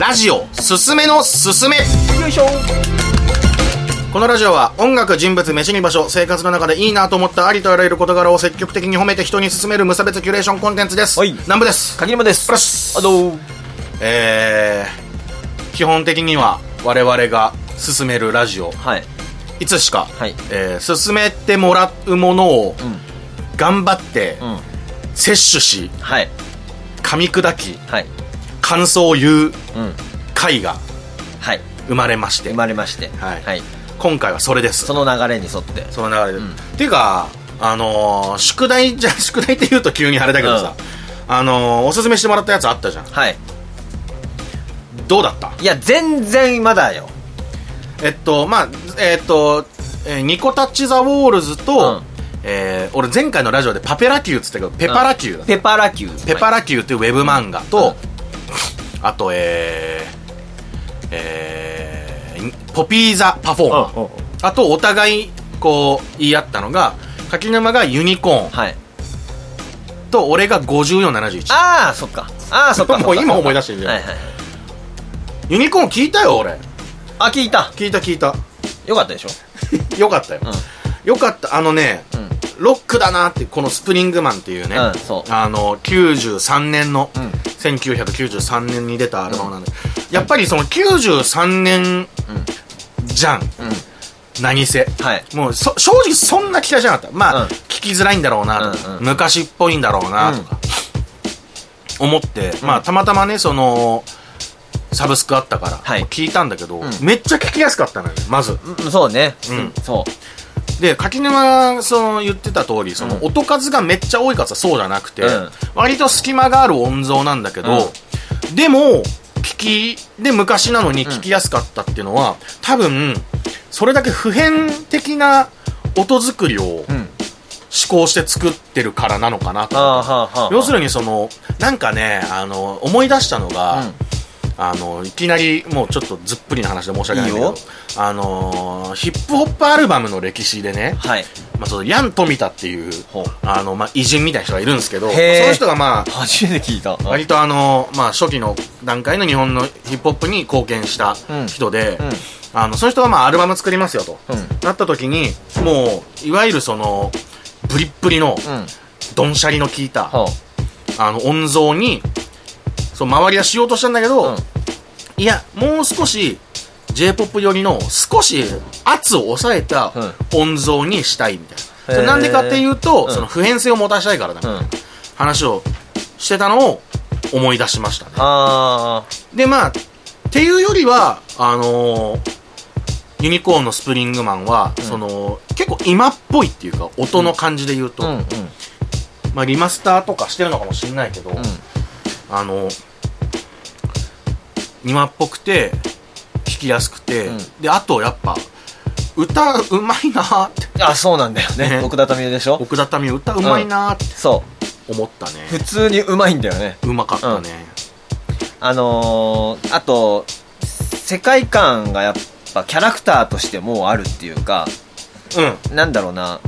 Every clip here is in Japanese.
ラジオすすめのすすめ。よいしょ。このラジオは音楽人物飯に場所生活の中でいいなと思ったありとあらゆる事柄を積極的に褒めて人に勧める無差別キュレーションコンテンツです、はい。南部です？鍵沼です。プラスあどう？えー、基本的には我々が勧めるラジオ。はい。いつしか、はい。えー勧めてもらうものを頑張ってうん。摂取しはい。噛み砕きはい感想を言ううん。回がはい。生まれまして。生まれまして。はい。はい。今回はそれです。その流れに沿って。その流れで、うん。っていうかあのー宿題じゃ宿題って言うと急にあれだけどさ、あのーおすすめしてもらったやつあったじゃん。はい。どうだった？いや全然まだよ。えっとまあえっと、えーニコタッチ・ザ・ウォールズと、うん。えー俺前回のラジオでパペラ Q っつったけどペパラだ、ペパラキュー。ペパラ Q っていうウェブ漫画と、あとえー、えー、ポピーザ・パフォーマー、あとお互いこう言い合ったのが柿沼がユニコーン。はい。と俺が5471ああそっか。ああそっか。もう今思い出してるじゃん。はいはいユニコーン聞いたよ俺。あ聞いた。聞いた聞いた。よかったでしょ。よかったよ、うよかった。あのねんうんロックだなってこのスプリングマンっていうね、うんそう。あの93年の、うん。1993年に出たアルバムなんで、やっぱりその93年じゃん、うん。何せ。はい。もうそ正直そんな期待じゃなかった。まあ、うん。聞きづらいんだろうなうんうん。昔っぽいんだろうなとか、思って、まあたまたまねそのサブスクあったから、はい。聞いたんだけど、ん。めっちゃ聞きやすかったのよねまず。うんそうね。うんそうで柿沼がその言ってた通りその、うん音数がめっちゃ多いかつはそうじゃなくて、うん。割と隙間がある音像なんだけど、でも聞きで昔なのに聞きやすかったっていうのは、多分それだけ普遍的な音作りをうん。思考して作ってるからなのかなと、要するにそのなんかねあの思い出したのが、うんあのいきなりもうちょっとずっぷりな話で申し訳ないけどあのヒップホップアルバムの歴史でね、はい。まあ、そのヤン・トミタっていうあの、まあ、偉人みたいな人がいるんですけどその人がまあ初めて聞いた。割とあの、まあ、初期の段階の日本のヒップホップに貢献した人で、うん。あのその人がまあアルバム作りますよと、うん。なった時にもういわゆるそのブリッブリのうん。ドンシャリの効いた、ほあの音像にそう周りはしようとしたんだけど、うん。いやもう少し j p o p 寄りの少し圧を抑えた音像にしたいみたいな、それなんでかっていうと、うん。その普遍性を持たしたいからだみたいなうん。話をしてたのを思い出しましたね。あでまあっていうよりはあのーユニコーンのスプリングマンは、その結構今っぽいっていうか音の感じで言うと、あうんうん。まあ、リマスターとかしてるのかもしれないけど、うん。あの今っぽくて聞きやすくて、うん。であとやっぱ歌うまいなーって。あそうなんだよね。ね。奥田民生でしょ？奥田民生歌うまいなーってそう。思ったね、普通にうまいんだよね。うまかったね、あのー、あと世界観がやっぱキャラクターとしてもうあるっていうかうん。なんだろうな。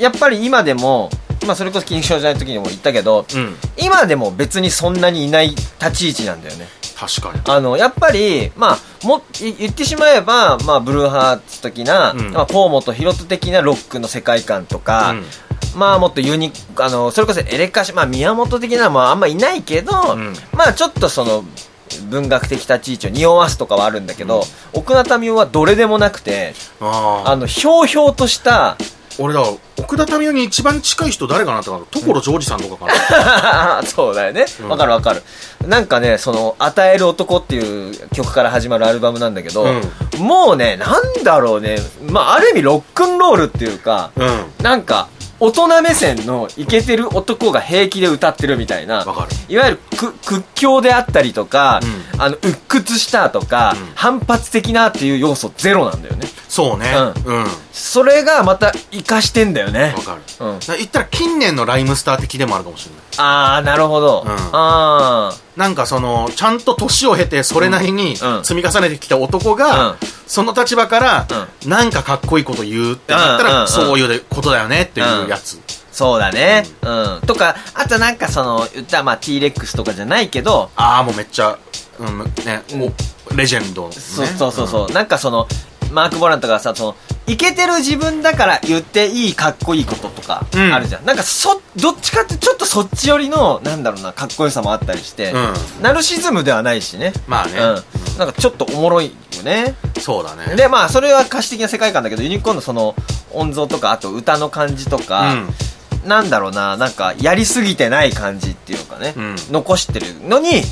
やっぱり今でもまあそれこそ金賞じゃない時にも言ったけどうん。今でも別にそんなにいない立ち位置なんだよね確かに。あのやっぱりまあもい言ってしまえば、まあ、ブルーハーツ的な、うん。まあ、河本ロ人的なロックの世界観とか、うん。まあもっとユニあのそれこそエレカシまあ宮本的なのはあんまいないけど、うん。まあちょっとその文学的立ち位置を匂わすとかはあるんだけど、奥田民生はどれでもなくてあのひょうひょうとした俺だ奥田民生に一番近い人誰かなって思った所ジョージさんとかかな、そうだよね。うん。わかるわかる。なんかねその「与える男」っていう曲から始まるアルバムなんだけど、もうねなんだろうね。まあある意味ロックンロールっていうかうん。うんなんか大人目線のイケてる男が平気で歌ってるみたいなわかる。いわゆるく屈強であったりとか、うあの鬱屈したとか、うん。反発的なっていう要素ゼロなんだよねそうね。ううん。わ、それがまた活かしてんだよね。かる。うん、言ったら近年のライムスター的でもあるかもしれない。ああなるほど、うん。あなんかそのちゃんと年を経てそれなりにうん。積み重ねてきた男が、うん。その立場から、なんかかっこいいこと言うってなったら、うんうんうん。そういうことだよねっていうやつ、そうだね。うん、とかあとなんかその言ったらまあ T-REX とかじゃないけどああもうめっちゃうんねうん。おレジェンド、ね、そうそうそうそう、なんかそのマーク・ボランとかさそのイケてる自分だから言っていいかっこいいこととかうん。あるじゃん、なんかそどっちかってちょっとそっち寄りのなんだろうなかっこよさもあったりして、うん。ナルシズムではないしね。まあね、うん、なんかちょっとおもろいよね。そうだね。でまあそれは歌詞的な世界観だけどユニコーンのその音像とかあと歌の感じとか、なんだろうななんかやりすぎてない感じっていうかね、うん。残してるのに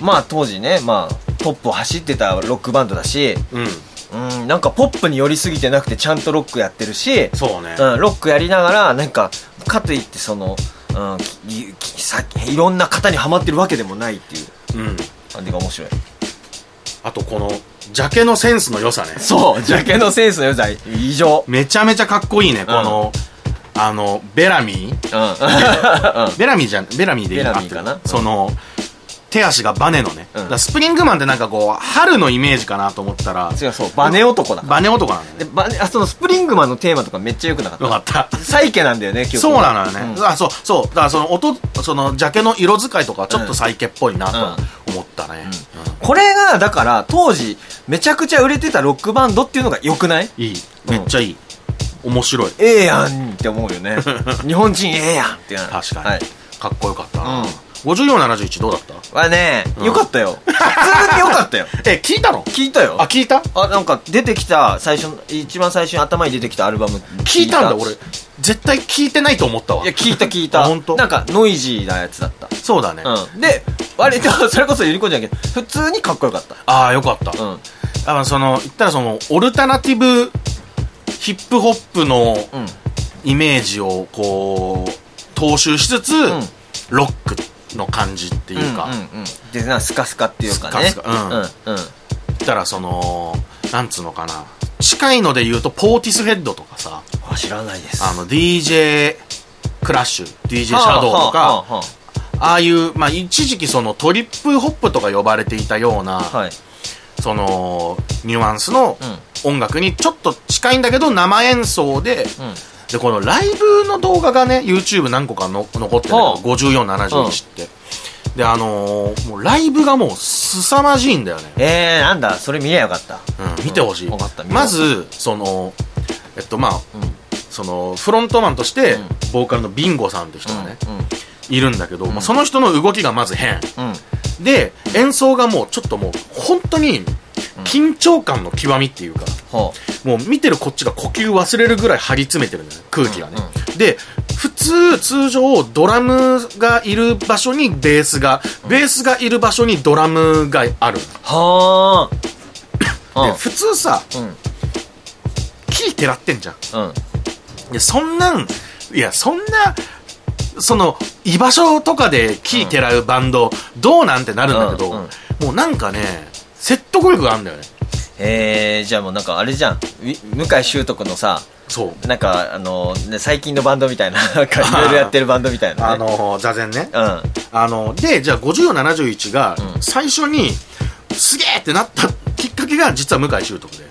まあ当時ねまあトップを走ってたロックバンドだしうん、うん、うんなんかポップに寄りすぎてなくてちゃんとロックやってるし、そうね、うん、ロックやりながらなんかかといってその、うん、ききさいろんな型にはまってるわけでもないっていう。うん、感じが面白い。あとこのジャケのセンスの良さね。そうジャケのセンスの良さ。異常。めちゃめちゃかっこいいね。この、あのベラミー。うん。ベラミーじゃん。ベラミーでいいベラミーかな？その手足がバネのね、うん。だスプリングマンってなんかこう春のイメージかなと思ったら違うそうバネ男だバネ男なんだよね。でバネあそのスプリングマンのテーマとかめっちゃ良くなかった？よかった。サイケなんだよね曲そうなのよね、うん。あそうそう。だからその音そのジャケの色使いとかはちょっとサイケっぽいなとは思ったね、これがだから当時めちゃくちゃ売れてたロックバンドっていうのが良くない？いい。めっちゃいい、面白い。ええやんって思うよね。日本人ええやんって確かに、はい。かっこよかったな、うん5471どうだった？はね、うん。よかったよ。普通によかったよ。え聞いたの？聞いたよ。あ聞いた？あなんか出てきた最初の一番最初に頭に出てきたアルバム。聞いたんだ俺。絶対聞いてないと思ったわ。いや聞いた聞いた。あ本当？なんかノイジーなやつだった。そうだね、うん。で割と それこそユニコーンじゃんけど普通にかっこよかった。ああよかった、うん。あその言ったらそのオルタナティブヒップホップのうん。イメージをこう踏襲しつつ、ん。ロックの感じっていうか、うんうんうん。でなスカスカっていうかね。スカスカ。うん。うんうんたらそのなんつうのかな。近いので言うとポーティスヘッドとかさ。あ知らないです。あの DJ クラッシュ DJ シャドウとはあはあかはあ。はああいう、まあ、一時期そのトリップホップとか呼ばれていたような、あはい。そのニュアンスのうん。音楽にちょっと近いんだけど生演奏でうんでこのライブの動画がね YouTube 何個かの残ってるはあ。の5471って、であのーもうライブがもう凄まじいんだよね、えー、なんだ？それ見りゃよかった。うん、見てほしい、うまずそのえっとまあうん。そのフロントマンとしてうん。ボーカルのビンゴさんって人がね、うんいるんだけど、ん。まあその人の動きがまず変。うんうん。で演奏がもうちょっともう本当に緊張感の極みっていうか、ほもう見てるこっちが呼吸忘れるぐらい張り詰めてるんだよね空気がね、うんで普通通常ドラムがいる場所にベースがベースがいる場所にドラムがある。うはあ。で普通さうん。キーてらってんじゃん。うん。いやそんなんいやそんなその居場所とかでキーてらうバンド、どうなんてなるんだけど、うんうん。もうなんかね説得力があるんだよね。えー、じゃあもうなんかあれじゃん。向井秀徳のさそう。なんかあの、ね、最近のバンドみたいな いろいろやってるバンドみたいなあねの座禅ね。うん。あのでじゃあ5471がうん。最初にすげえってなったきっかけが実は向井秀徳で。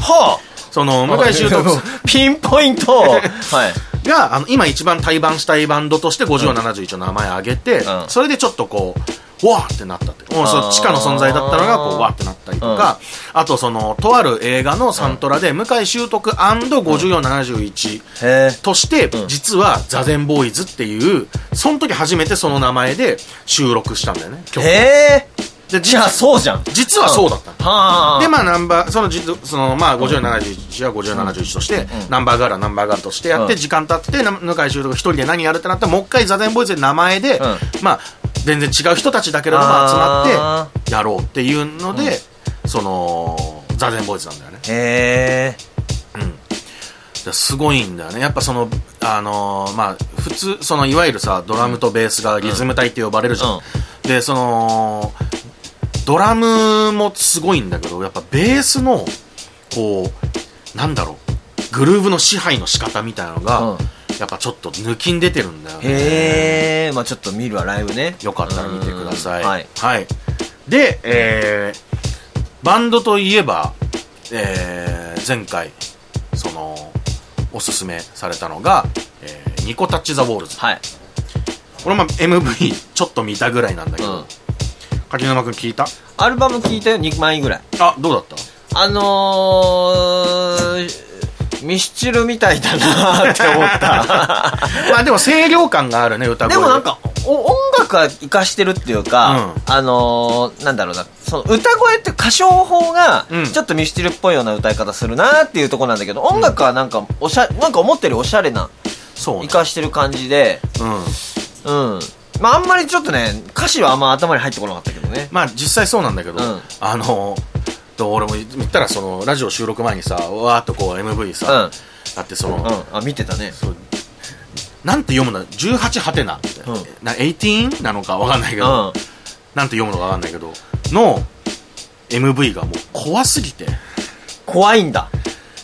はその向井秀徳さ ピンポイント。はい。んがあの今一番対バンしたいバンドとして5071の名前を挙げて、うん。それでちょっとこうわーってなったって。もうその地下の存在だったのがこうわーってなったりとか、あとそのとある映画のサントラで向井秀徳 &5471 へえとしてうん。実はザゼンボーイズっていうその時初めてその名前で収録したんだよね曲をへえでじゃあそうじゃん。実はそうだったの。はあ。でまあナンバーそのじそのまあ5071は5071として、ナンバーガールはナンバーガールとしてやって、うん。時間経ってな向井秀徳一人で何やるってなったらもう一回ザゼンボーイズで名前で、うん。まあ全然違う人たちだけれども集まあってやろうっていうので、そのザゼンボーイズなんだよね。へえですごいんだよね。やっぱそのあのーまあ普通そのいわゆるさドラムとベースがリズム体って呼ばれるじゃん、うん。でそのドラムもすごいんだけどやっぱベースのこうなんだろう。グルーヴの支配の仕方みたいなのが、うんやっぱちょっと抜きん出てるんだよね。へえまあちょっと見るわライブね。よかったら見てください。うん。はい。はい、で、えーバンドといえば、えー前回そのおすすめされたのが、えーニコタッチ・ザ・ウォールズ。はい。これまあ MV ちょっと見たぐらいなんだけど、うん。柿沼君聞いた？アルバム聞いたよ2枚ぐらい。あどうだった？あのー、ミスチルみたいだなって思った。まあでも清涼感があるね歌声。でもなんかお音楽は活かしてるっていうか、うあのー、なんだろうなその歌声って歌唱法がうん。ちょっとミスチルっぽいような歌い方するなっていうところなんだけど、音楽はなんかおしゃなんか思ったよりおしゃれなそうね。活かしてる感じでうん。うん。まああんまりちょっとね歌詞はあんま頭に入ってこなかったけどね。まあ実際そうなんだけど、うん。あのと俺も言ったらそのラジオ収録前にさわーっとこう MV さ、だってその、うん。あ見てたね。なんて読むの？18ハテナうん。な18なのかわかんないけうど、ん。なんて読むのかわかんないけど。の MV がもう怖すぎて。怖いんだ。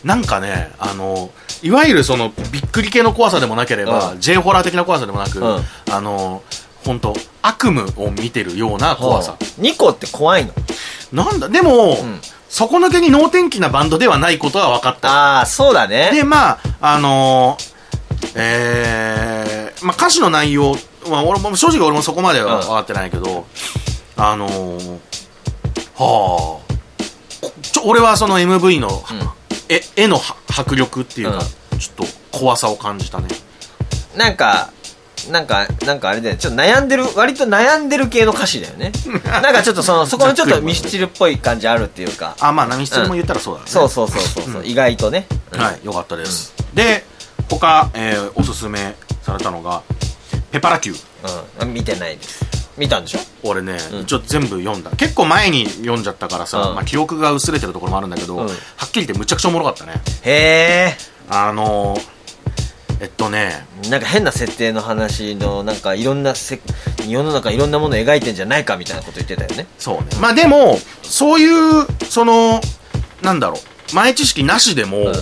なんかねあのいわゆるそのびっくり系の怖さでもなければ、うん。J ホラー的な怖さでもなく、うん。あの本当悪夢を見てるような怖さ、2個って怖いのなんだでも、ん。底抜けに能天気なバンドではないことは分かった。ああそうだね。でまああのーえーまあ、歌詞の内容、まあ、俺も正直俺もそこまでは分かってないけど、あのーはあこちょ俺はその MV の、え絵のは迫力っていうか、ちょっと怖さを感じたね。なんかなんか、なんかあれだよね。ちょっと悩んでる、割と悩んでる系の歌詞だよね。なんかちょっとその、そこのちょっとミスチルっぽい感じあるっていうか。あまあ波質も言ったらそうだね、そうそうそうそう。意外とね。うん。はいよかったです、で他、えーおすすめされたのがペパラキュー。うん。見てないです。見たんでしょ？俺ね、うん。一応全部読んだ。結構前に読んじゃったからさ、うん。まあ、記憶が薄れてるところもあるんだけど、うん。はっきり言ってむちゃくちゃおもろかったね。へあのー、えっとねえ。なんか変な設定の話の、なんかいろんなせ、世の中いろんなもの描いてんじゃないかみたいなこと言ってたよね。そうねまあでもそういうそのなんだろう前知識なしでも、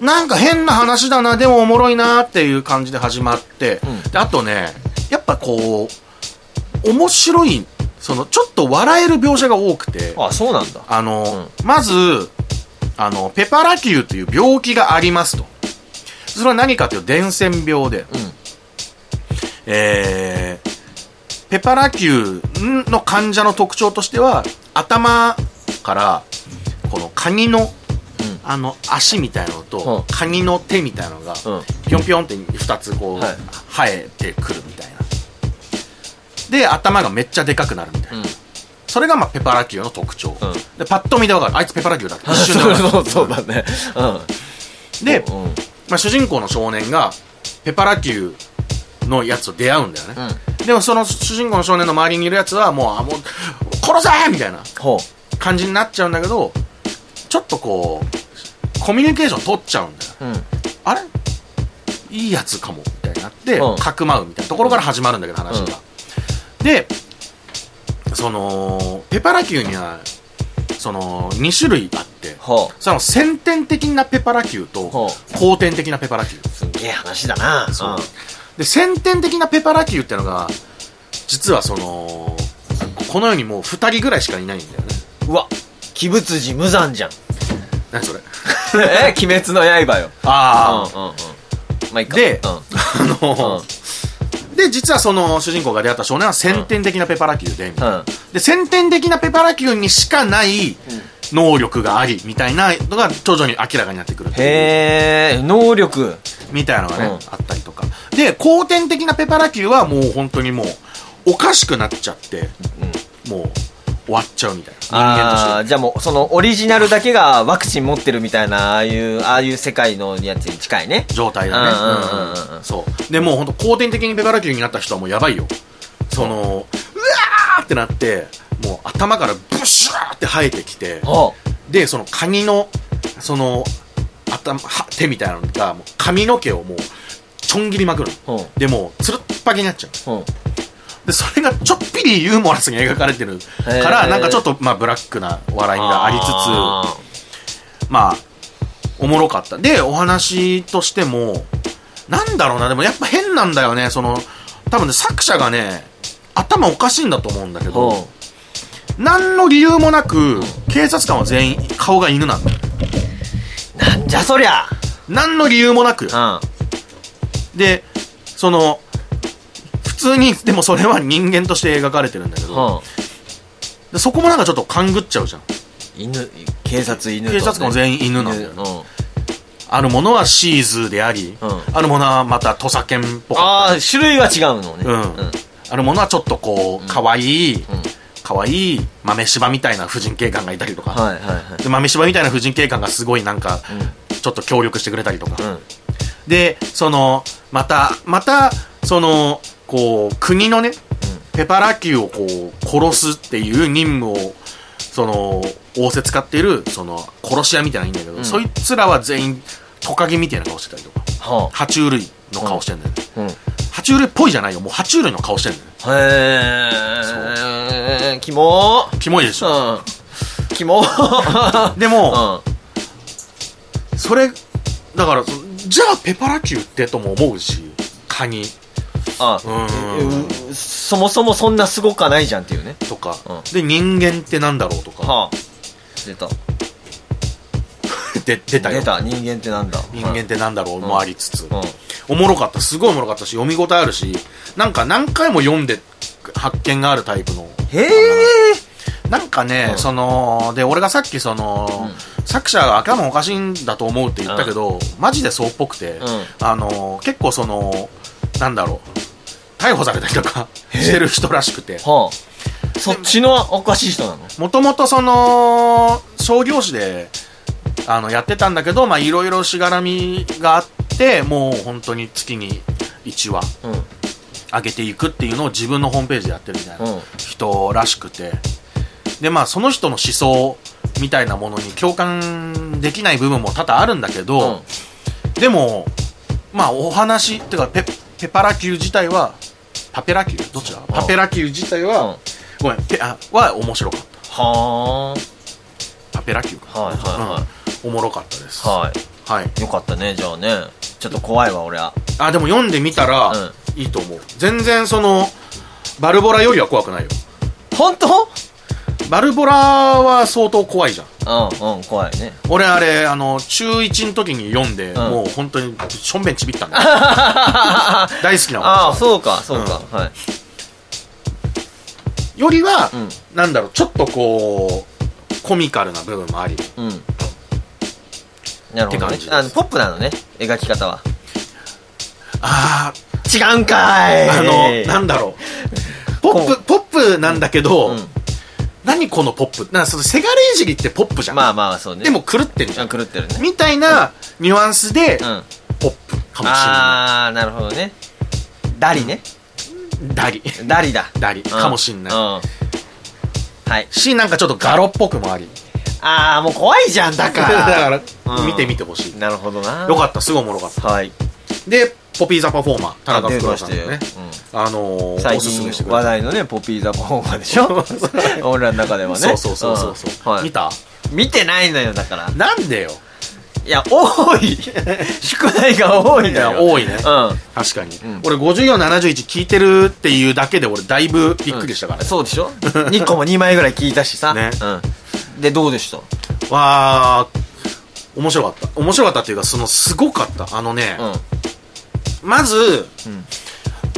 なんか変な話だなでもおもろいなっていう感じで始まって、うんであとねやっぱこう面白いそのちょっと笑える描写が多くてあ、そうなんだ。あの、まず、あの、ペパラキューという病気がありますと。それは何かというと伝染病で、うん。えー、ペパラキューの患者の特徴としては、頭から、このカニの、あの、足みたいなのと、うんカニの手みたいなのが、うん。ぴょんぴょんって二つこう、はい生えてくるみたいな。で、頭がめっちゃでかくなるみたいな。うん。それがまあペパラキューの特徴。うんで、パッと見でわかる。あいつペパラキューだって。一瞬でそうわかる そうだね。で、うん。うん。まあ、主人公の少年がペパラキューのやつと出会うんだよね、うん。でもその主人公の少年の周りにいるやつはもうあもう殺せ！みたいなほ感じになっちゃうんだけどちょっとこうコミュニケーション取っちゃうんだよ。う。うん。あれ？いいやつかも。みたいになって、うん。かくまうみたいな。ところから始まるんだけど話が、でそのペパラキューにはその2種類あって。その先天的なペパラキューとほ後天的なペパラキューすんげえ話だな。そうで先天的なペパラキューってのが実はそのこの世にもう2人ぐらいしかいないんだよねうん。うわ、鬼仏寺無惨じゃん。何それ？え？鬼滅の刃よ。あうんうんうん。まあいいか。でうん。あので実はその主人公が出会った少年は先天的なペパラキューで、うん。で先天的なペパラキューにしかない能力がありみたいなのが徐々に明らかになってくるへえ、能力。みたいなのがね、うんあったりとかで後天的なペパラキューはもう本当にもうおかしくなっちゃってもう終わっちゃうみたいな人間としてああ、じゃあもう、そのオリジナルだけがワクチン持ってるみたいな、ああいう、ああいう世界のやつに近いね。状態だね。うんうんうんうんうんそう。で、もう本当後天的にペパラキューになった人はもうやばいよ。その、うわーってなって、もう頭からブシュー生えてきて、ほで、そのカニの、その、頭、は手みたいなのが、もう髪の毛をもう、ちょん切りまくるで、もう、つるっぱげになっちゃう。で、それがちょっぴりユーモラスに描かれてるから、なんかちょっと、まあ、ブラックな笑いう。がありつつ、あまあ、おもろかった。で、お話としても、なんだろうな、でもやっぱ変なんだよね、その、多分ね、作者がね、頭おかしいんだと思うんだけーど、ほ何の理由もなく、警察官は全員顔が犬なんだ。よ。う。なんじゃそりゃ。何の理由もなく。う。ん。で、その、普通に、でもそれは人間として描かれてるんだけど、ほでそこもなんかちょっと勘ぐっちゃうじゃん。犬警察犬警察官も全員犬なんだよね。犬うん。あるものはシーズであり、うん。あるものはまた土佐犬っぽかったり。ああ種類は違うのね。うん。あるものはちょっとこう可愛いうん可愛い豆柴みたいな婦人警官がいたりとか、はいはいはい。で豆柴みたいな婦人警官がすごいなんか、ちょっと協力してくれたりとか、うん。でそのまたまたそのこう国のね、ペパラ級をこう殺すっていう任務をその仰せ使っているその殺し屋みたいなのいいんだけど、ん。そいつらは全員トカゲみたいな顔してたりとか。は爬虫類の顔してんだよ。うん。爬虫類っぽいじゃないよ。もう爬虫類の顔してんだよ。ねへえキモ。キモいでしょ、うん。キモ。でうも、ん。それだからそじゃあペパラ級ってとも思うしカニあうん。うそもそもそんなすごくはないじゃんっていうね。とか、うん。で人間ってなんだろうとか、はあ。出たで出たよ。出た。人間ってなんだ。人間ってなんだろうもありつつ、うん。おもろかった。すごいおもろかったし読み応えあるしなんか何回も読んで発見があるタイプの。へえなんかね、うん。そので俺がさっきその、作者が頭おかしいんだと思うって言ったけど、マジでそうっぽくて、ん。あの結構そのなんだろう逮捕されたりとか してる人らしくて。はあ。そっちのおかしい人なの？もともとその商業誌であのやってたんだけどまあいろいろしがらみがあってもう本当に月に1話うん上げていくっていうのを自分のホームページでやってるみたいなうん。人らしくて。でまあその人の思想みたいなものに共感できない部分も多々あるんだけど、でもまあお話っていうかペペパラ級自体はパペラ級どっちだ？パペラ級自体は、うん。ごめんペあは面白かった。はパペラ級か。はいはいはい。うんおもろかったです。あはい。はい。よかったねじゃあね。ちょっと怖いわ俺は。あでも読んでみたら、うん。いいと思う。全然そのバルボラよりは怖くないよ。本当？バルボラは相当怖いじゃん。うんうん怖いね。俺あれあの中1の時に読んで、ん。もう本当にしょんべんちびったんだよ。大好きなああ話そうかそうか。はい。よりは、うん。なんだろうちょっとこうコミカルな部分もあり。うんなるほどね。あのポップなのね描き方は。あ違うんかい。ああのなんだろう。ポップポップなんだけど、うん。何このポップ？なそのせがれいじりってポップじゃん、まあまあそうね。でも狂ってんじゃあん狂ってるね。みたいなニュアンスで、うん。ポップかもしれなああなるほどね。ダリね。いダリ。ダリだ。ダリ。かもしんない、うんうん。はい。しなんかちょっとガロっぽくもありああもう怖いじゃんだか だらから、うん。見てみてほしい。なるほどな。よかったすごいおもろかった。はい。でポピー・ザ・パフォーマー田中出袋さんのね。あのー、最おすすめして近くれた。話題のねポピーザパフォーマーでしょ？俺らの中ではね。そうそうそうそうそう、ん。はい。見た？見てないのよだから。なんでよ？いや多い。宿題が多いいのよ。や多いね。うん。確かに、ん。俺5471聞いてるっていうだけで俺だいぶびっくりしたからね、そうでしょ？2個も2枚ぐらい聞いたしさ。ね。うんでどうでした？わー面白かった。面白かったっていうかそのすごかった。あのね、うん。まず、うん。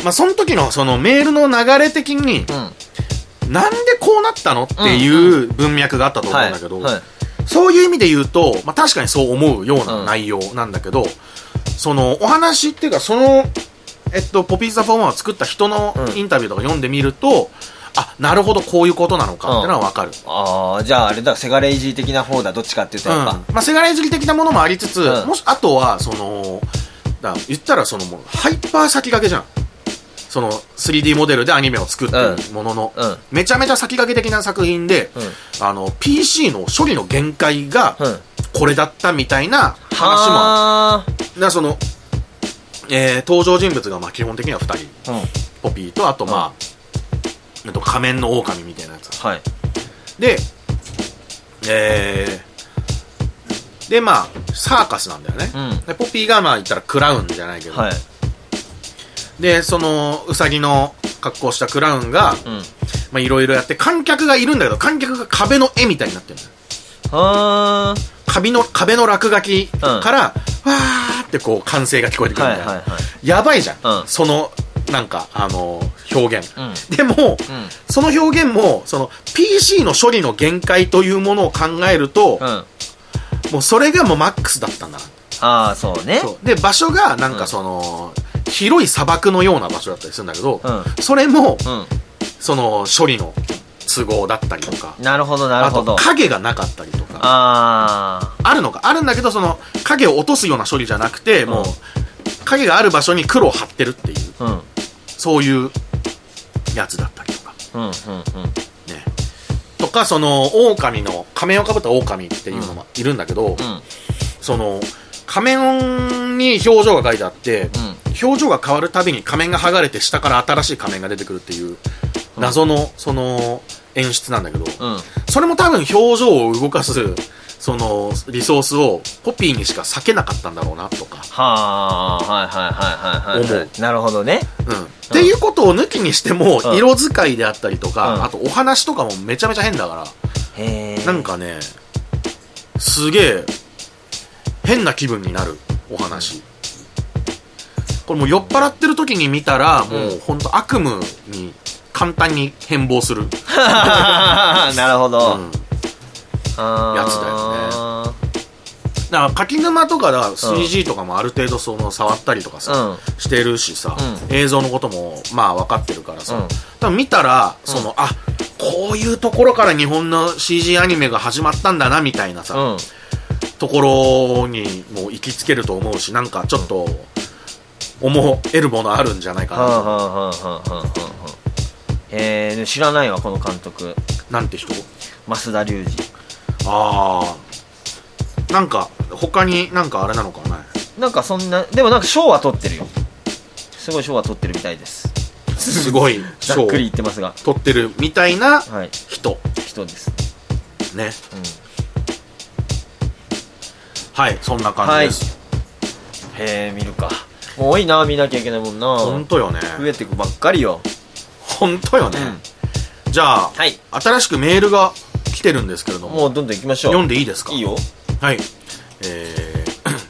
まあその時のそのメールの流れ的に、うん。なんでこうなったのっていう文脈があったと思うんだけど、はいはい。そういう意味で言うと、まあ、確かにそう思うような内容なんだけど、そのお話っていうかその、えっと、ポピーザぱフォーマーを作った人のうん。インタビューとか読んでみると、あなるほどこういうことなのかっていうのは分かる、ああじゃああれだせがれいじり的な方だどっちかっていうとうんやっぱ、まあ、せがれいじり的なものもありつつ、うん。もしあとはそのだ言ったらそのもうハイパー先駆けじゃん。その 3D モデルでアニメを作ってるものの、うん。めちゃめちゃ先駆け的な作品で、うん。あの PC の処理の限界がうん。これだったみたいな話もあはるだからその、えー登場人物がまあ基本的には2人。ポピーとあとまあ、と仮面の狼みたいなやつ。はい。でえー、でまあサーカスなんだよね、うん。でポピーがまあ言ったらクラウンじゃないけど、はい。でそのウサギの格好したクラウンがうん。まあいろいろやって観客がいるんだけど観客が壁の絵みたいになってるのよ。は壁の壁の落書きから、うん。わーってこう歓声が聞こえてくるみたいな、はいはいはい。やばいじゃん、うん。そのなんか、あの、表現。うん。でも、その表現も、その、PC の処理の限界というものを考えると、うん。うんもうそれがもうマックスだったんだな。ああそうね。で、場所が、なんうん。かその、広い砂漠のような場所だったりするんだけど、うそれも、うん。その、処理の都合だったりとか、なるほどなるあとほど影がなかったりとか、ああるのか、あるんだけど、その、影を落とすような処理じゃなくて、もううん、影がある場所に黒を貼ってるっていう、あうんそういうやつだったりとか、うんうんうん。ね。とか、その、狼の、仮面をかぶった狼っていうのもいるんだけど、うん。その、仮面に表情が書いてあって、表情が変わるたびに仮面が剥がれて下から新しい仮面が出てくるっていう謎のその演出なんだけど、うん。それも多分表情を動かすそのリソースをコピーにしか避けなかったんだろうなとか、はあはいはいはいはいはい思なるほどね。うん。っていうことを抜きにしても、うん色使いであったりとか、うん。あとお話とかもめちゃめちゃ変だから、へえ。なんかねすげえ変な気分になるお話、これもう酔っ払ってる時に見たらもう本当悪夢に簡単に変貌する、なるほど、うんやつだよだから柿沼とかだ CG とかもある程度その触ったりとかさ、うん。してるしさ、う映像のこともまあ分かってるからさ、うん。多分見たらその、あこういうところから日本の CG アニメが始まったんだなみたいなさ、うん。ところにもう行きつけると思うしなんかちょっと思えるものあるんじゃないかな。えー、知らないわこの監督。なんて人？増田龍二ああなんか他になんかあれなのかななんかそんなでもなんか賞は取ってるよ。すごい賞は取ってるみたいです。すごい ざっくり言ってますが。取ってるみたいなはい。人。人です。ね。うん。はいそんな感じです、へえ見るか。もう多いな見なきゃいけないもんな。本当よね。増えてくばっかりよ。本当よね、じゃあ、はい。新しくメールが来てるんですけれども。もうどんどん行きましょう。読んでいいですか？いいよ。はい。えー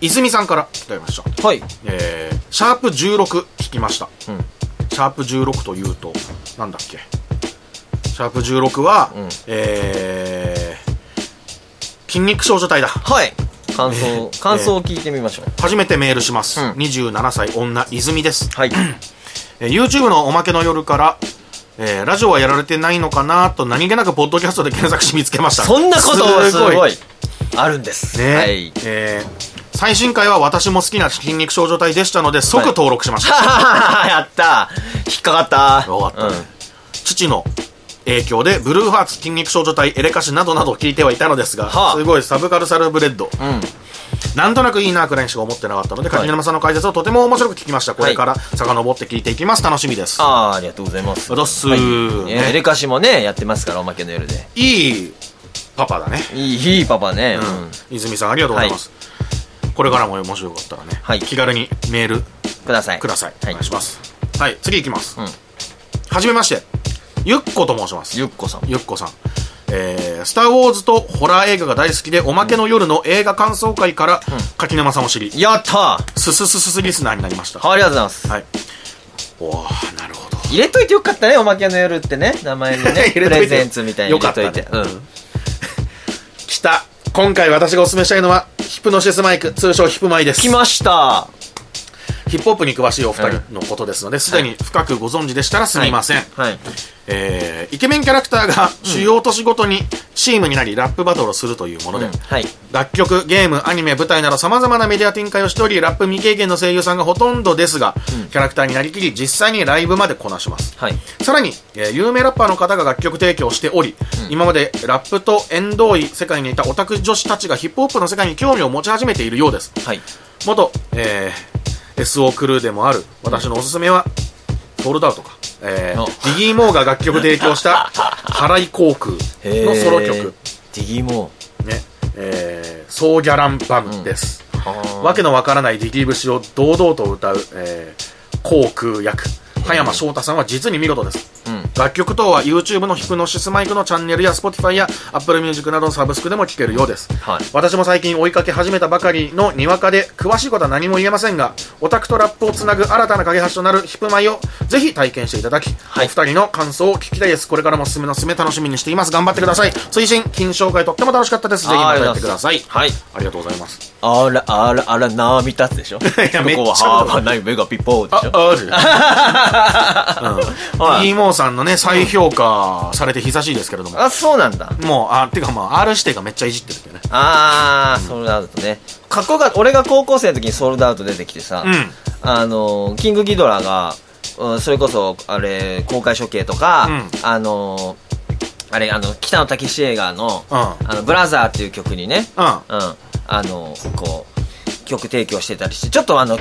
泉さんからいただきました。はい。えー、シャープ16聞きました、うん。シャープ16というとなんだっけ？シャープ16は、うん。えー、筋肉少女隊だ。はい。感想感想を聞いてみましょう。初めてメールします、うん。27歳女泉です、はい。えー YouTube のおまけの夜からえーラジオはやられてないのかなと何気なくポッドキャストで検索し見つけました。そんなことはすごいあるんです。ね、はい。えー最新回は私も好きな筋肉少女隊でしたので即登録しました、やった。引っかかった。よかった。ね父の影響でブルーハーツ筋肉少女帯エレカシなどなど聞いてはいたのですが、はあ。すごいサブカルサラブレッド。うん、うん、なんとなくいいなくらいにしか思ってなかったので、はい。柿沼さんの解説をとても面白く聞きました。これから遡って聞いていきます。楽しみです。ああありがとうございます。うどっすはい。ね。ねエレカシもねやってますからおまけの夜で。いいパパだね。いいいいパパね。うん、泉さんありがとうございます、これからももしよかったらね、はい。気軽にメールうんください。ください、はい。お願いします。はい次いきます、うん。はじめましてゆっこと申します。ゆっこさん。ゆっこさん。えー、スター・ウォーズとホラー映画が大好きで、おまけの夜の映画感想会から、柿沼さんを知り、やったすすすすすリスナーになりました。はありがとうございます。い。おー、なるほど。入れといてよかったねおまけの夜ってね。名前にね。プレゼンツみたいに入れといて。よかったね。うん。来た。今回私がお勧めしたいのは、ヒプノシスマイク、通称ヒプマイです。来ましたヒップホップに詳しいお二人のことですので、すでに深くご存知でしたらすみません。はい。えー、イケメンキャラクターが主要都市ごとにチームになり、ラップバトルをするというもので、うん。はい。楽曲、ゲーム、アニメ、舞台など様々なメディア展開をしており、ラップ未経験の声優さんがほとんどですが、キャラクターになりきり、実際にライブまでこなします。はい。さらに、えー有名ラッパーの方が楽曲提供しており、今までラップと縁遠い世界にいたオタク女子たちがヒップホップの世界に興味を持ち始めているようです。はい。元、えー、SO クルーでもある私のおすすめは、ソールドアウトか。えーお、ディギー・モーが楽曲提供した、払い航空のソロ曲。ディギモね、えー、ソーギャランバムです。ーわけのわからないディギー節を堂々と歌う、えー、航空役、葉山翔太さんは実に見事です。うん。楽曲等は YouTube のヒプノシスマイクのチャンネルや Spotify や Apple Music などのサブスクでも聴けるようです。はい。私も最近追いかけ始めたばかりのにわかで詳しいことは何も言えませんがオタクとラップをつなぐ新たな架け橋となるヒップマイをぜひ体験していただき、はい。お二人の感想を聞きたいです。これからもおすすめのおすすめ楽しみにしています。頑張ってください。追伸金紹介とっても楽しかったです。ぜひまたやってください。はい。ありがとうございます。あらあらあらなみたつでしょ？ここはハーバーナイメガピポーであしょ？ある うん。はい。e モーさんのね再評価されて久しいですけれども。あそうなんだ。もうあてかまあ R 指定がめっちゃいじってるってね。あー、ソールドアウトね。かっこよかった。俺が高校生の時にソールドアウト出てきてさ、うん。あの、キングギドラが、うんそれこそ、あれ、公開処刑とか、うん。あの、あれ、あの、北野武映画の、うん。あの、ブラザーっていう曲にね、うん。うん、あの、こう、曲提供してたりして、ちょっとあの、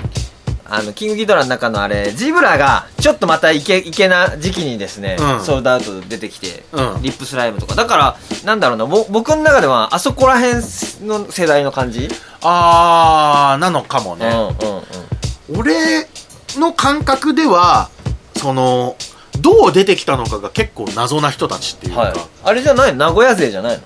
あの、キングギドラの中のあれ、ジブラが、ちょっとまたイケ、イケな時期にですね、うん。ソールドアウト出てきて、うん。リップスライムとか。だから、なんだろうな、ぼ僕の中では、あそこら辺の世代の感じ、あーなのかもね、うんうんうん。俺の感覚ではそのどう出てきたのかが結構謎な人たちっていうか、はい。あれじゃないの？名古屋勢じゃないの？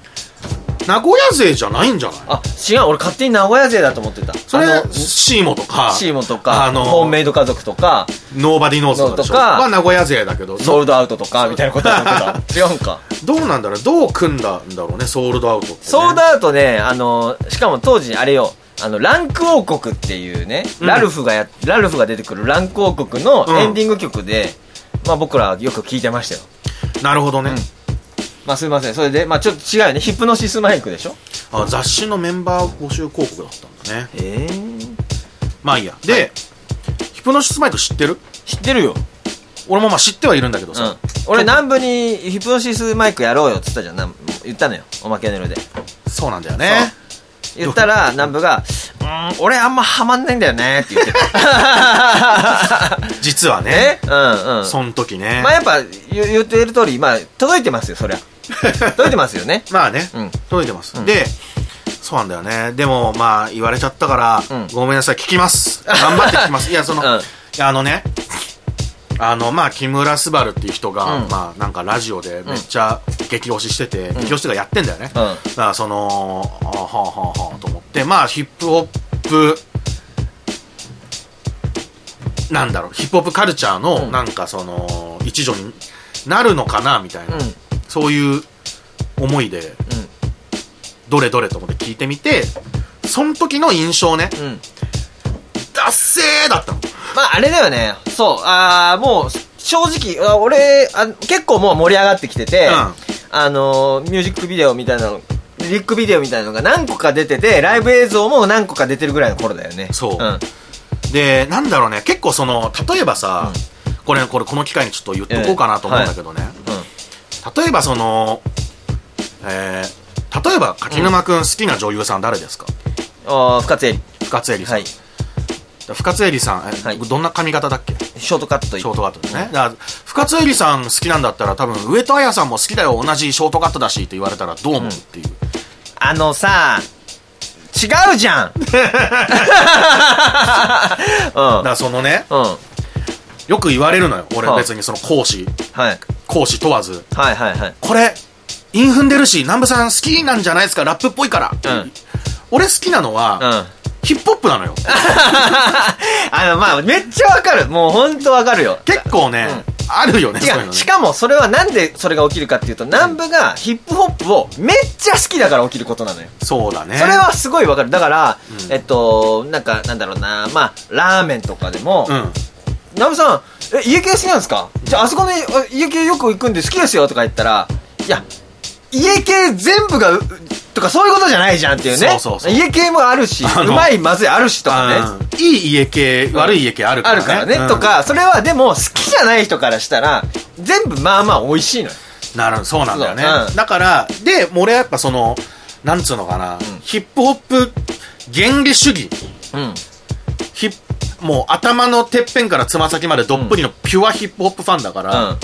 名古屋勢じゃないんじゃない？あ、違う、俺勝手に名古屋勢だと思ってた。それシーモとかシーモとか、あのホームメイド家族とか、ノーバディノーズとかは名古屋勢だけどソールドアウトとか、みたいなことだってた。違うんか。どうなんだろう？どう組んだんだろうねソールドアウトね、ソールドアウトね、あの、しかも当時、あれよ、あの、ランク王国っていうね、うん。ラルフがや、ラルフが出てくるランク王国のうん。エンディング曲で、まあ僕らよく聞いてましたよ。なるほどね、まあすいません。それで、まあちょっと違うよね。ヒプノシスマイクでしょ？あ雑誌のメンバー募集広告だったんだねええまあいいやで、ヒプノシスマイク知ってる？知ってるよ。俺もまあ知ってはいるんだけどさ、うん。俺南部にヒプノシスマイクやろうよって言ったじゃん。言ったのよ。おまけの色で。そうなんだよね言ったら、南部が、うーん、俺あんまハマんないんだよねって言ってた。実はねえ？うんうん。そん時ねまあやっぱ言言ってる通り、まあ届いてますよ、そりゃ。届いてますよね。まあね、うん。届いてます、うん。でそうなんだよね。でもまあ言われちゃったから、うん。ごめんなさい聞きます。頑張って聞きます。いやその、うん。いやあのねあのまあ木村昴っていう人が、うん。まあなんかラジオでめっちゃ激推ししてて、激推しとかやってんだよね、うん。だからそのあはあはあはあと思って。まあヒップホップなんだろうヒップホップカルチャーのうん。なんかその一助になるのかなみたいな、うんそういう思いでどれどれと思って聞いてみてその時の印象ねうん。うん。ダッセーだったのまああれだよね。そう。あーもう、正直、あ俺あ、結構もう盛り上がってきてて、うんあのー、ミュージックビデオみたいなの、リリックビデオみたいなのが何個か出てて、ライブ映像も何個か出てるぐらいの頃だよね。そううん。でなんだろうね結構その例えばさ、これこれこの機会にちょっと言っとこうかなと思うんだけどね、例えばそのえー例えば柿沼君好きな女優さん誰ですか、あー深津絵里。深津絵里さん、はい。深津絵里さんえ、はいどんな髪型だっけ？ショートカットショートカットですね。だから、深津絵里さん好きなんだったら多分、上戸彩さんも好きだよ、同じショートカットだしって言われたらどう思うっていう。あのさ、違うじゃん だからそのね、うん。うん。よく言われるのよ。俺はい別にその講師、はい。講師問わず。はいはいはい。これ、韻踏んでるし、南部さん好きなんじゃないですか、ラップっぽいから。うん俺好きなのは、うん。ヒップホップなのよ。あの、まあ、めっちゃわかる。もうほんとわかるよ。結構ね、あるよね、そうねし。かも、それはなんでそれが起きるかっていうと、南部がヒップホップをめっちゃ好きだから起きることなのよ。そうだね。それはすごいわかる。だから、うんえっと、なんか、なんだろうな、まあ、ラーメンとかでも、うん。南部さん、え、家系好きなんですか？じゃあ、あそこのあ家系よく行くんで好きですよとか言ったら、いや、家系全部が、うとかそういうことじゃないじゃんっていうね。そうそうそう家系もあるし、うまい、まずいあるしとかね。うんいい家系、悪い家系あるからね。あるからね、うんとか、それはでも好きじゃない人からしたら、全部まあまあ美味しいのよ。なるそうなんだよね、だからで俺はやっぱそのなんつうのかな、ヒップホップ原理主義うん。ヒッもう頭のてっぺんからつま先までどっぷりのピュアヒップホップファンだから、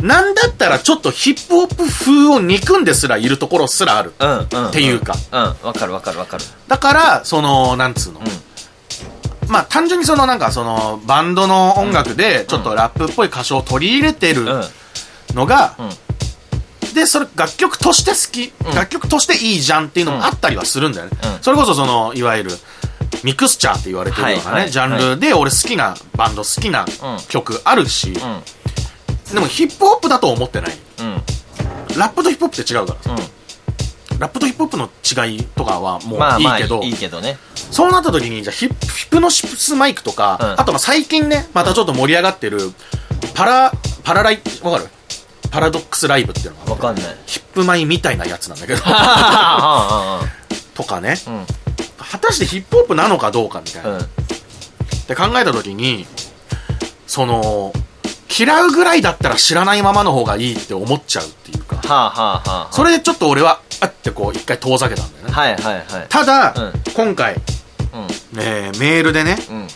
なんだったらちょっとヒップホップ風を憎んですらいるところすらある、うん。うん。うん。っていうか。うん。わかるわかるわかる。だからそのなんつうの、まあ単純にそのなんかそのバンドの音楽でちょっとラップっぽい歌唱を取り入れてるうん。のが、うんで、それ楽曲として好き、うん楽曲としていいじゃんっていうのもあったりはするんだよね。うんそれこそその、いわゆる、ミクスチャーって言われてるようなね、はいはいジャンルで俺好きなバンド好きな曲あるし、うん。でもヒップホップだと思ってない。うん。ラップとヒップホップって違うから。うラップとヒップホップの違いとかはもういいけど、いいけどね。そうなった時に、じゃあヒップヒプノシスマイクとか、うん。あとまあ最近ね、またちょっと盛り上がってる、パラ、パラライ、わかる？パラドックスライブっていうのが、わかんない。ヒップマイみたいなやつなんだけど、あ とかね、あうん果たしてヒップホップなのかどうかみたいな。うん。って考えた時に、その、嫌うぐらいだったら知らないままの方がいいって思っちゃうっていうか、はあはあはあそれでちょっと俺は、あってこう一回遠ざけたんだよね。はいはいはい。ただ、うん。今回、うん。えーメールでね、うん。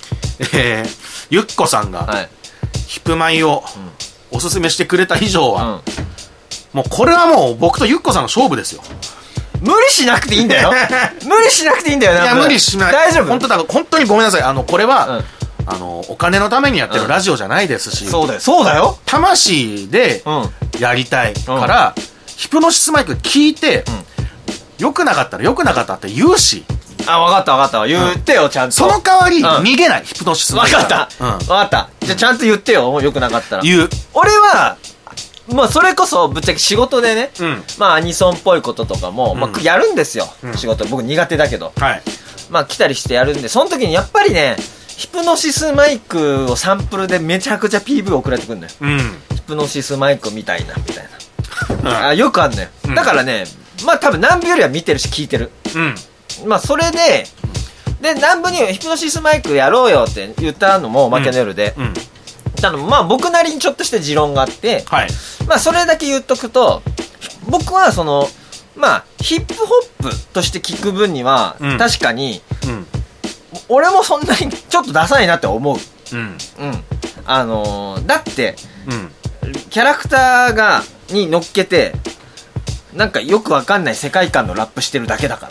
えーゆっこさんが、はい。ヒップマイをおすすめしてくれた以上は、うん。もうこれはもう僕とゆっこさんの勝負ですよ。無理しなくていいんだよ。無理しなくていいんだよいや、な無理しない。大丈夫？本当だ、本当にごめんなさい。あの、これは、うん。あの、お金のためにやってるラジオじゃないですし、そうだよ。そうだよ。魂でうん。やりたいから、ヒプノシスマイク聞いて、良くなかったら良くなかったって言うし、あ分かった分かった。言ってよちゃんと。その代わり、うん。逃げない、ヒプノシスマイク分かった。うん。分かった。じゃあちゃんと言ってよ。よくなかったら。言う。俺はまあそれこそぶっちゃけ仕事でねうん。まあアニソンっぽいこととかも、まうん。あ、やるんですよ、うん。仕事。僕苦手だけど。はい。まあ来たりしてやるんでその時にやっぱりねヒプノシスマイクをサンプルでめちゃくちゃ PV 送られてくるんだよ。うん。ヒプノシスマイクみたいなみたいうん。なあよくあんのよ、うん。だからねまあ多分南部よりは見てるし聞いてる。うん。まあそれでで南部にヒプノシスマイクやろうよって言ったのも負けの夜で、うん。言ったのもまあ僕なりにちょっとした持論があってはい。まあそれだけ言っとくと僕はそのまあヒップホップとして聞く分には、うん確かにうん。俺もそんなにちょっとダサいなって思ううん。うんあのーだってうん。キャラクターがに乗っけてなんかよくわかんない世界観のラップしてるだけだか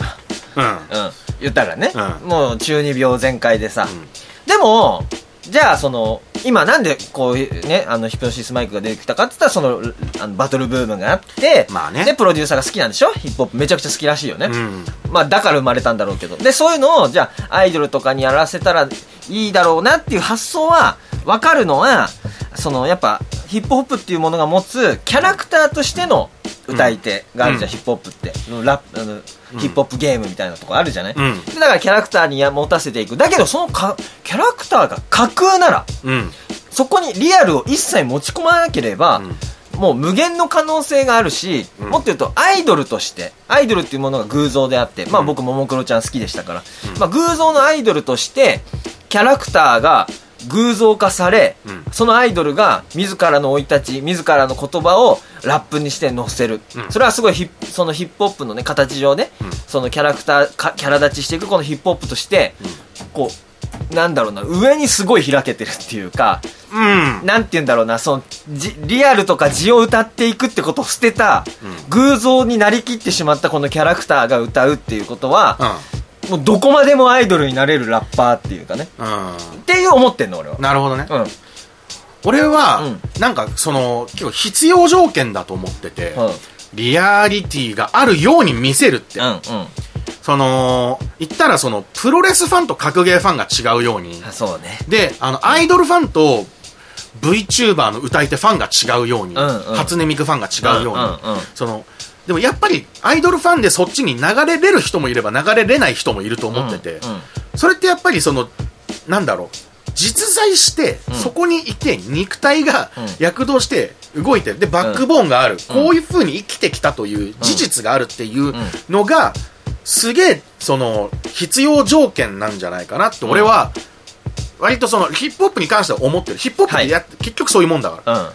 らうん。うん言ったらね、うんもう中二病全開でさ、うんでもじゃあその今なんでこういうねあのヒプノシスマイクが出てきたかって言ったらそのあのバトルブームがあって、まあね。でプロデューサーが好きなんでしょ？ヒップホップめちゃくちゃ好きらしいよね、うん。まあだから生まれたんだろうけど。でそういうのをじゃあアイドルとかにやらせたらいいだろうなっていう発想は分かるのはそのやっぱヒップホップっていうものが持つキャラクターとしての歌い手があるじゃん、うん。ヒップホップって。ラップあの、ヒップホップゲームみたいなとこあるじゃない、うん。でだからキャラクターにや持たせていくだけどそのかキャラクターが架空ならうん。そこにリアルを一切持ち込まなければ、もう無限の可能性があるし、うん。もっと言うとアイドルとしてアイドルっていうものが偶像であって、まあ僕ももクロちゃん好きでしたから、うん。まあ偶像のアイドルとしてキャラクターが偶像化され、うん。そのアイドルが自らの生い立ち自らの言葉をラップにして載せる、うん。それはすごいヒップそのヒップホップのね形上ね、うん。そのキャラクターかキャラ立ちしていくこのヒップホップとして、こうなんだろうな上にすごい開けてるっていうかうん。なんて言うんだろうな、その、じリアルとか字を歌っていくってことを捨てた、うん。偶像になりきってしまったこのキャラクターが歌うっていうことは、うもうどこまでもアイドルになれるラッパーっていうかね。ん。うん。っていう思ってんの、俺は。なるほどね。うん。うん。俺は、うんなんかその、結構必要条件だと思ってて、リアリティがあるように見せるって。うん。うん。その、言ったらその、プロレスファンと格ゲーファンが違うように、あそうね。で、あの、アイドルファンと VTuber の歌い手ファンが違うように、うんうん初音ミクファンが違うように、うんうんうんその、でもやっぱりアイドルファンでそっちに流れれる人もいれば流れれない人もいると思ってて、うんうんそれってやっぱりその、なんだろう、実在して、うんそこにいて、肉体がうん躍動して動いてる。で、バックボーンがある。こういう風に生きてきたという事実があるっていうのが、すげえ、その、必要条件なんじゃないかなって、俺は、割とその、ヒップホップに関しては思ってる。ヒップホップってやっ結局そういうもんだから。うん。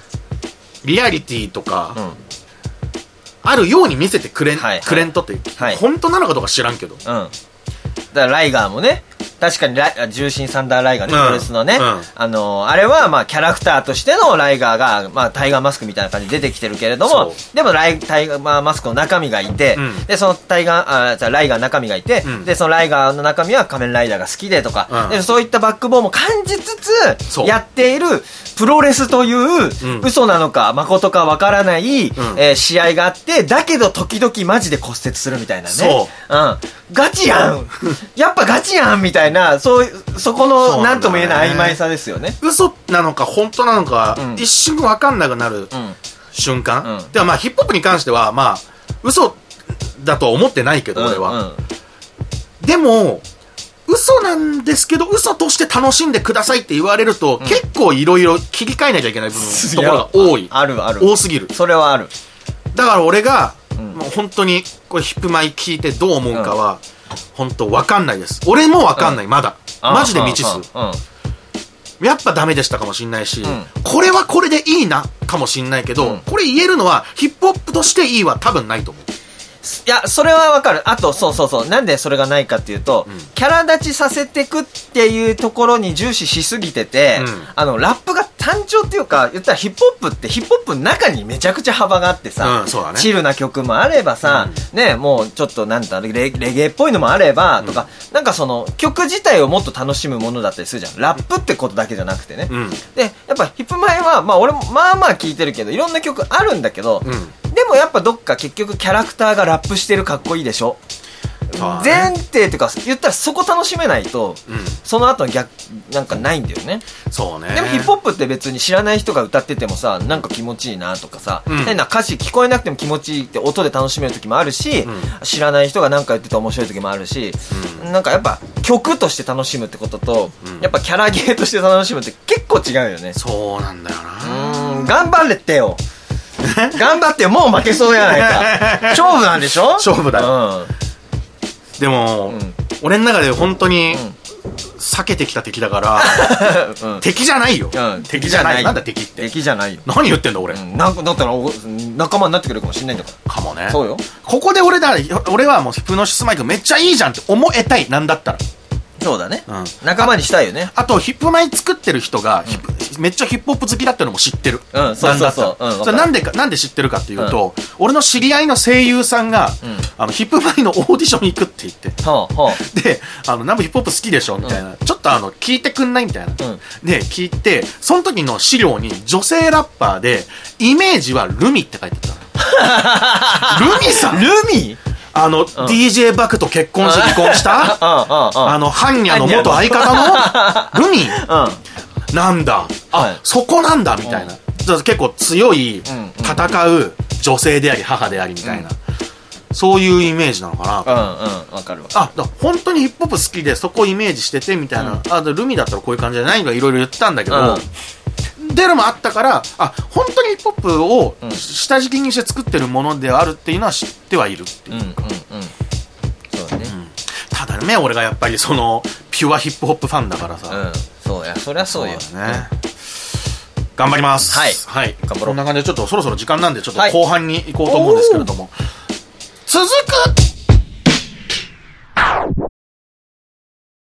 リアリティとか、うん。あるように見せてくれん、はいはいくれんとって、はい本当なのかどうか知らんけど。うん。だからライガーもね、確かにライ重心サンダーライガーね、うん。プロレスのね、うん。あのあれはまあキャラクターとしてのライガーが、まあ、タイガーマスクみたいな感じで出てきてるけれどもそでもライタイガーマスクの中身がいて、うん。でそのタイガーあじゃあライガーの中身がいて、うん。でそのライガーの中身は仮面ライダーが好きでとか、うん。でそういったバックボーンも感じつつやっているプロレスという、ん。嘘なのか誠かわからない、ん。えー試合があってだけど時々マジで骨折するみたいなね。そう。うん。ガチやん。やっぱガチやんみたいな、そういう、そこの、そうなんとも言えない曖昧さですよね。嘘なのか本当なのか、うん。一瞬分かんなくなるうん。瞬間、うん。ではまあヒップホップに関してはまあ嘘だとは思ってないけど俺は、うん。でも嘘なんですけど嘘として楽しんでくださいって言われると、結構いろいろ切り替えなきゃいけない部分ところが多い。あるある。多すぎる。それはある。だから俺が、ん。もう本当にこれヒップマイ聞いてどう思うかは、本当分かんないです。俺も分かんない、まだ。マジで未知数。やっぱダメでしたかもしんないし、ん。これはこれでいいなかもしんないけど、うん。これ言えるのはヒップホップとしていいは多分ないと思ういや、それはわかる。あと、そうそうそう。なんでそれがないかっていうと、キャラ立ちさせてくっていうところに重視しすぎてて、うんあの、ラップが単調っていうか、言ったらヒップホップってヒップホップの中にめちゃくちゃ幅があってさ、うんそうだねチルな曲もあればさ、ね、もうちょっとなんだレ、レゲエっぽいのもあれば、とか、なんかその、曲自体をもっと楽しむものだったりするじゃん。ラップってことだけじゃなくてね。うんで、やっぱヒップマイは、まあ俺もまあまあ聞いてるけど、いろんな曲あるんだけど、うんでもやっぱどっか結局キャラクターがラップしてるかっこいいでしょ？前提っていうか言ったらそこ楽しめないと、うん。その後の逆なんかないんだよね。そうね。でもヒップホップって別に知らない人が歌っててもさなんか気持ちいいなとかさ、うん。変な歌詞聞こえなくても気持ちいいって音で楽しめる時もあるし、うん。知らない人が何か言ってて面白い時もあるし、なんかやっぱ曲として楽しむってことと、うん。やっぱキャラゲーとして楽しむって結構違うよね。そうなんだよな。頑張れってよ頑張ってよもう負けそうやないか。勝負なんでしょ？勝負だよ、でも、うん。俺の中で本当にん。避けてきた敵だから、うん。うん敵じゃないよ、うん。敵じゃない。なんだ敵って。敵じゃない。よ、何言ってんだ俺、うん、なんかだったらお仲間になってくれるかもしんないんだから。かもね。そうよ。ここで俺だ俺はもうヒプノシスマイクめっちゃいいじゃんって思えたい。なんだったらそうだね、うん。仲間にしたいよね。あとヒップマイ作ってる人が、ヒップめっちゃヒップホップ好きだってのも知ってる。うんそうそうそう。なんでか、なんで知ってるかっていうと、俺の知り合いの声優さんが、ん。あの、ヒプマイのオーディションに行くって言って。で、あの、ナムヒップホップ好きでしょ？みたいな。ちょっとあの、聞いてくんない？みたいな。うん。で、聞いて、その時の資料に女性ラッパーで、イメージはルミって書いてあったの。ルミさん。ルミ？あの、DJ バクと結婚して離婚したあの、ハンニャの元相方の？ルミ？うん。なんだ？あ、はい。そこなんだ、みたいな。結構強い、戦う女性であり、母であり、みたいな。そういうイメージなのかな。うんうん。わかるわ。あ、だ本当にヒップホップ好きで、そこをイメージしてて、みたいな。あ、でルミだったらこういう感じじゃないとかいろいろ言ってたんだけど、でのもあったから、あ、本当にヒップホップをん。下敷きにして作ってるものであるっていうのは知ってはいるっていう。うんうんうん。そうだね。ただね、俺がやっぱりその、ピュアヒップホップファンだからさ。うん。そうやそりゃそうよ。だね。頑張ります。はい。はい。頑張ろう。こんな感じでちょっとそろそろ時間なんで、ちょっとはい。後半に行こうと思うんですけれども。続く